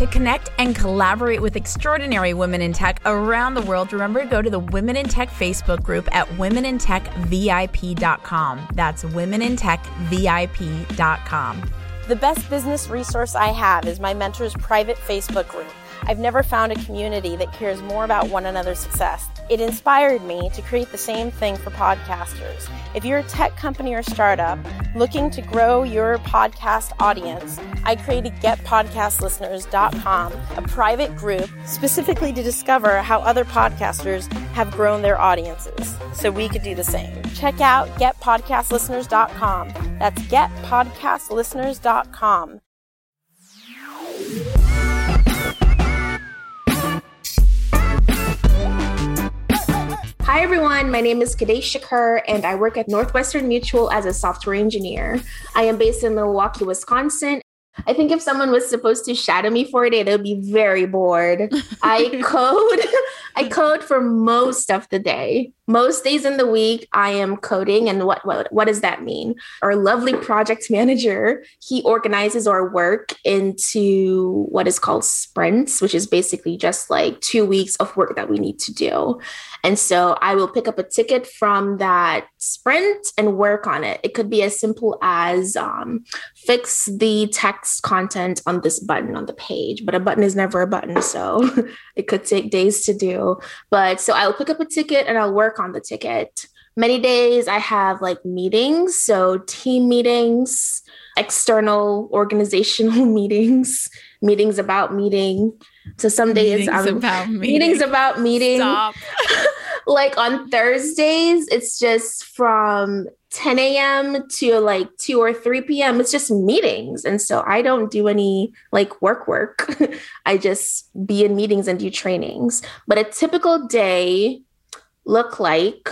To connect and collaborate with extraordinary women in tech around the world, remember to go to the Women in Tech Facebook group at womenintechvip.com. That's womenintechvip.com. The best business resource I have is my mentor's private Facebook group. I've never found a community that cares more about one another's success. It inspired me to create the same thing for podcasters. If you're a tech company or startup looking to grow your podcast audience, I created getpodcastlisteners.com, a private group specifically to discover how other podcasters have grown their audiences so we could do the same. Check out getpodcastlisteners.com. That's getpodcastlisteners.com. Hi, everyone. My name is Kadesh Shakur, and I work at Northwestern Mutual as a software engineer. I am based in Milwaukee, Wisconsin. I think if someone was supposed to shadow me for a day, they'd be very bored. I code, I code for most of the day. Most days in the week, I am coding. And what, what, what does that mean? Our lovely project manager, he organizes our work into what is called sprints, which is basically just like two weeks of work that we need to do. And so I will pick up a ticket from that sprint and work on it. It could be as simple as um, fix the text content on this button on the page, but a button is never a button. So it could take days to do. But so I'll pick up a ticket and I'll work on the ticket. Many days I have like meetings, so team meetings, external organizational meetings, meetings about meeting. So some days Meetings I'm about meeting. meetings about meeting. Like on Thursdays, it's just from 10 a.m. to like 2 or 3 p.m. It's just meetings. And so I don't do any like work work. I just be in meetings and do trainings. But a typical day look like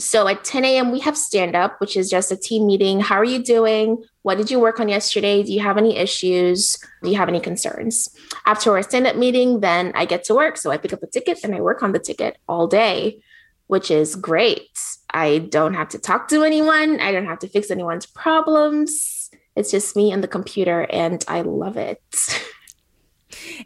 so at 10 a.m. we have stand up, which is just a team meeting. How are you doing? What did you work on yesterday? Do you have any issues? Do you have any concerns? After our stand up meeting, then I get to work. So I pick up a ticket and I work on the ticket all day, which is great. I don't have to talk to anyone. I don't have to fix anyone's problems. It's just me and the computer, and I love it.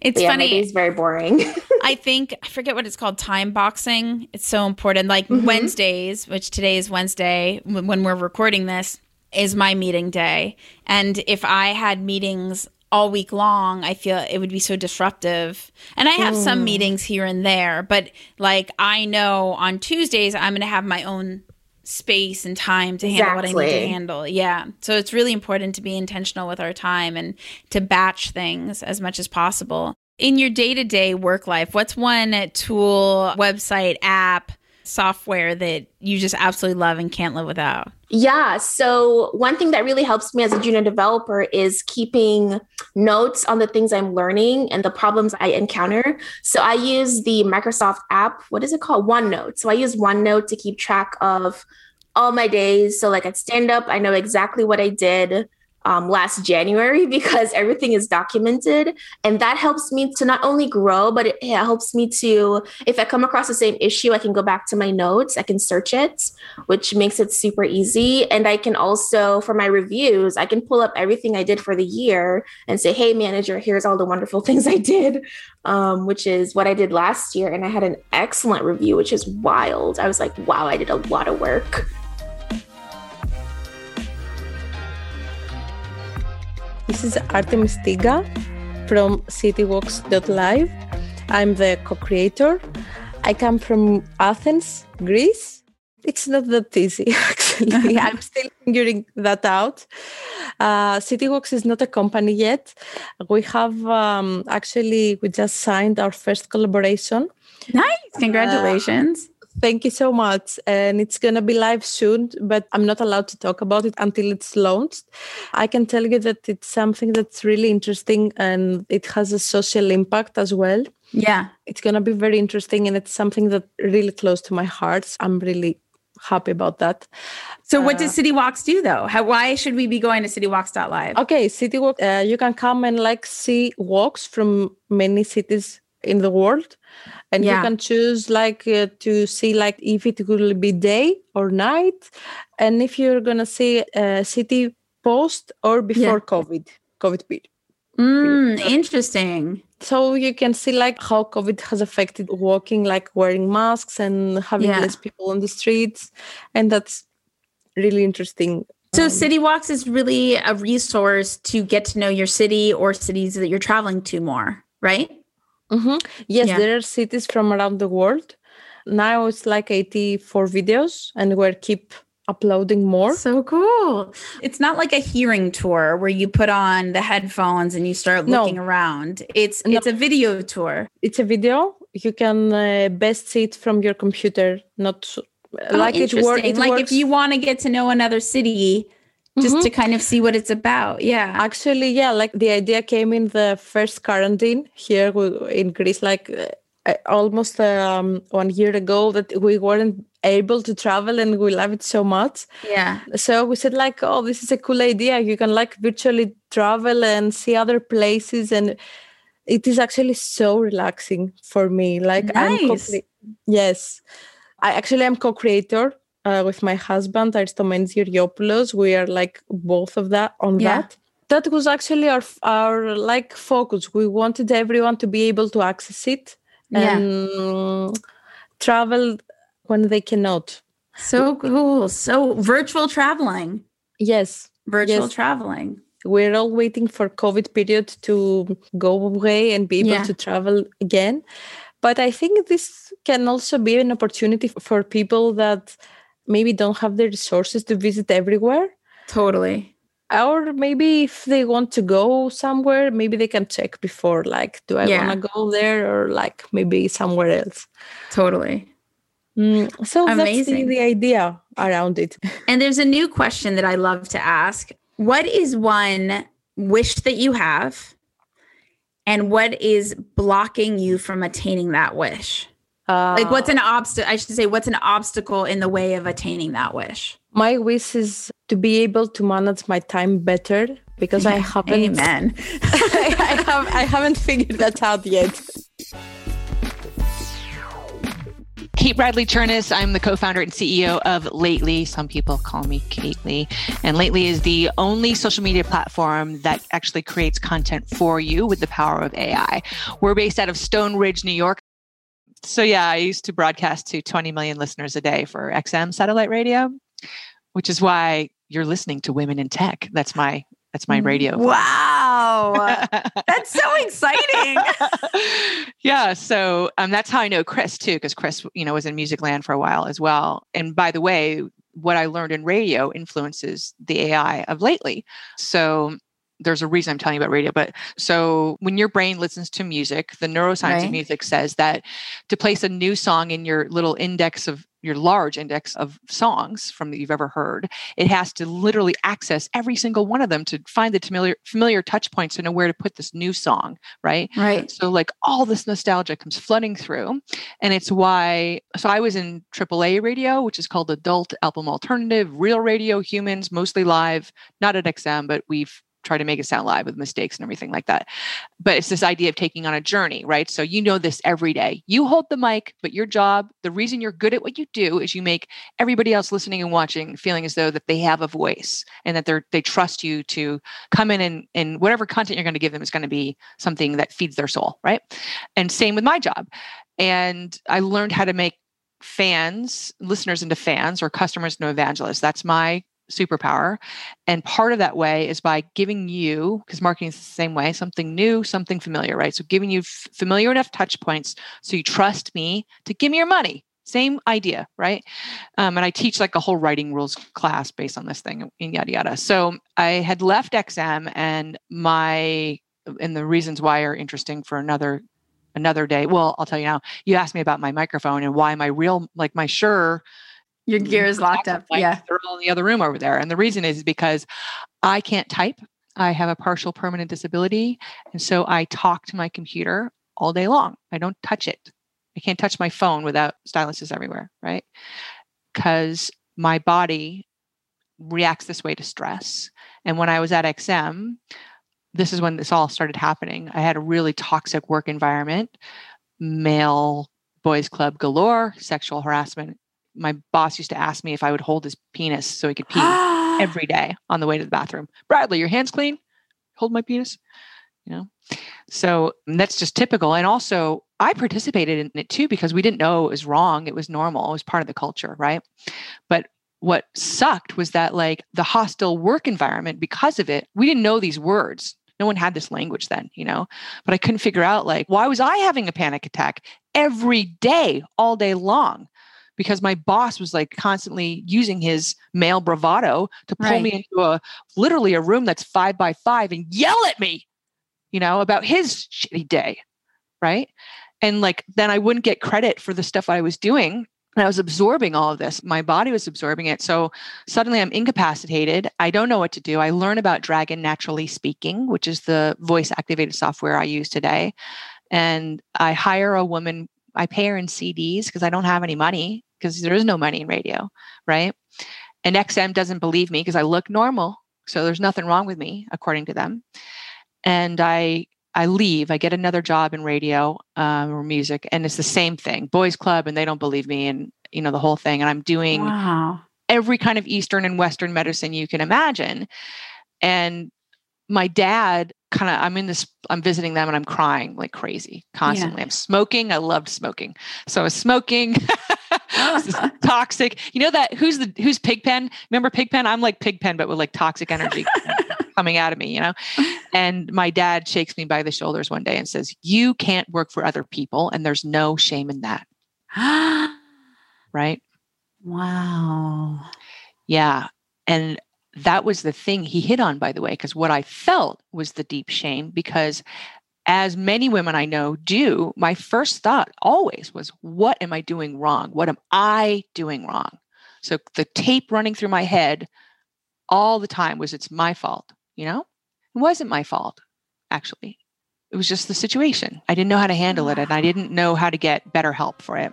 It's yeah, funny. It's very boring. I think I forget what it's called. Time boxing. It's so important. Like Mhm. Wednesdays, which today is Wednesday when we're recording this, is my meeting day. And if I had meetings all week long, I feel it would be so disruptive. And I have some Mm. meetings here and there, but like I know on Tuesdays I'm going to have my own space and time to handle what I need to handle. Yeah. So it's really important to be intentional with our time and to batch things as much as possible. In your day to day work life, what's one tool, website, app, software that you just absolutely love and can't live without? Yeah. So, one thing that really helps me as a junior developer is keeping notes on the things I'm learning and the problems I encounter. So, I use the Microsoft app. What is it called? OneNote. So, I use OneNote to keep track of all my days. So, like at stand up, I know exactly what I did. Um, last January because everything is documented. And that helps me to not only grow, but it, helps me to, if I come across the same issue, I can go back to my notes, I can search it, which makes it super easy. And I can also, for my reviews, I can pull up everything I did for the year and say, hey, manager, here's all the wonderful things I did, um, which is what I did last year. And I had an excellent review, which is wild. I was like, wow, I did a lot of work. This is Artemis Tiga from citywalks.live. I'm the co creator. I come from Athens, Greece. It's not that easy, actually. I'm still figuring that out. Uh, CityWalks is not a company yet. We have um, actually, we just signed our first collaboration. Nice. Congratulations. Uh, thank you so much. And it's going to be live soon, but I'm not allowed to talk about it until it's launched. I can tell you that it's something that's really interesting and it has a social impact as well. Yeah. It's going to be very interesting and it's something that really close to my heart. I'm really happy about that. So, what uh, does City Walks do though? How, why should we be going to citywalks.live? Okay, City Walk, uh, you can come and like see walks from many cities in the world and yeah. you can choose like uh, to see like if it will be day or night and if you're gonna see a city post or before yeah. covid covid period mm, interesting so you can see like how covid has affected walking like wearing masks and having yeah. less people on the streets and that's really interesting so, um, City Walks is really a resource to get to know your city or cities that you're traveling to more, right? Mm-hmm. Yes, yeah. there are cities from around the world. Now it's like 84 videos, and we're keep uploading more. So cool. It's not like a hearing tour where you put on the headphones and you start looking no. around. It's no. it's a video tour. It's a video. You can uh, best see it from your computer, not oh, like it, wor- it like works. if you want to get to know another city just mm-hmm. to kind of see what it's about. Yeah. Actually, yeah, like the idea came in the first quarantine here in Greece, like uh, almost um, one year ago, that we weren't able to travel and we love it so much. Yeah. So we said, like, oh, this is a cool idea. You can like virtually travel and see other places. And it is actually so relaxing for me. Like, nice. I'm yes. I actually am co-creator uh, with my husband Aristomenes Georgiopoulos. We are like both of that on yeah. that. That was actually our our like focus. We wanted everyone to be able to access it and yeah. travel when they cannot. So cool. So virtual traveling. Yes. Virtual yes. traveling. We're all waiting for COVID period to go away and be able yeah. to travel again. But I think this can also be an opportunity for people that maybe don't have the resources to visit everywhere. Totally. Or maybe if they want to go somewhere, maybe they can check before, like, do I yeah. want to go there or like maybe somewhere else? Totally. Mm, so Amazing. that's the, the idea around it. And there's a new question that I love to ask. What is one wish that you have? And what is blocking you from attaining that wish? Uh, like what's an obstacle? I should say, what's an obstacle in the way of attaining that wish? My wish is to be able to manage my time better because I haven't. Amen. I, I, have, I haven't figured that out yet. Kate Bradley Chernis. I'm the co founder and CEO of Lately. Some people call me Kately. And Lately is the only social media platform that actually creates content for you with the power of AI. We're based out of Stone Ridge, New York. So yeah, I used to broadcast to 20 million listeners a day for XM satellite radio, which is why you're listening to Women in Tech. That's my that's my radio. Wow. that's so exciting. yeah. So um, that's how I know Chris too, because Chris, you know, was in music land for a while as well. And by the way, what I learned in radio influences the AI of lately. So there's a reason I'm telling you about radio, but so when your brain listens to music, the neuroscience right. of music says that to place a new song in your little index of your large index of songs from that you've ever heard, it has to literally access every single one of them to find the familiar familiar touch points to know where to put this new song, right? Right. So like all this nostalgia comes flooding through. And it's why so I was in AAA radio, which is called adult album alternative, real radio, humans, mostly live, not at XM, but we've try to make it sound live with mistakes and everything like that. But it's this idea of taking on a journey, right? So you know this every day. You hold the mic, but your job, the reason you're good at what you do is you make everybody else listening and watching feeling as though that they have a voice and that they're they trust you to come in and and whatever content you're going to give them is going to be something that feeds their soul, right? And same with my job. And I learned how to make fans, listeners into fans or customers into evangelists. That's my superpower. And part of that way is by giving you, because marketing is the same way, something new, something familiar, right? So giving you f- familiar enough touch points so you trust me to give me your money, Same idea, right? Um, and I teach like a whole writing rules class based on this thing and yada yada. So I had left XM and my and the reasons why are interesting for another another day. Well, I'll tell you now. You asked me about my microphone and why my real like my Shure your gear is locked up. Yeah. They're all in the other room over there. And the reason is because I can't type. I have a partial permanent disability. And so I talk to my computer all day long. I don't touch it. I can't touch my phone without styluses everywhere, right? Because my body reacts this way to stress. And when I was at XM, this is when this all started happening. I had a really toxic work environment, male boys club galore, sexual harassment. My boss used to ask me if I would hold his penis so he could pee every day on the way to the bathroom. Bradley, your hands clean? Hold my penis. You know? So that's just typical. And also I participated in it too because we didn't know it was wrong. It was normal. It was part of the culture, right? But what sucked was that like the hostile work environment because of it, we didn't know these words. No one had this language then, you know. But I couldn't figure out like why was I having a panic attack every day, all day long? Because my boss was like constantly using his male bravado to pull right. me into a literally a room that's five by five and yell at me, you know, about his shitty day. Right. And like then I wouldn't get credit for the stuff I was doing and I was absorbing all of this. My body was absorbing it. So suddenly I'm incapacitated. I don't know what to do. I learn about Dragon Naturally Speaking, which is the voice activated software I use today. And I hire a woman, I pay her in CDs because I don't have any money because there is no money in radio, right? And XM doesn't believe me because I look normal. So there's nothing wrong with me, according to them. And I I leave, I get another job in radio um, or music, and it's the same thing, boys club, and they don't believe me, and you know the whole thing. And I'm doing wow. every kind of Eastern and Western medicine you can imagine. And my dad kind of, I'm in this, I'm visiting them, and I'm crying like crazy constantly. Yeah. I'm smoking. I loved smoking, so I was smoking. toxic. You know that who's the who's Pigpen? Remember Pigpen? I'm like Pigpen, but with like toxic energy coming out of me, you know? And my dad shakes me by the shoulders one day and says, You can't work for other people, and there's no shame in that. right? Wow. Yeah. And that was the thing he hit on, by the way, because what I felt was the deep shame because as many women I know do, my first thought always was, What am I doing wrong? What am I doing wrong? So the tape running through my head all the time was, It's my fault. You know, it wasn't my fault, actually. It was just the situation. I didn't know how to handle it and I didn't know how to get better help for it.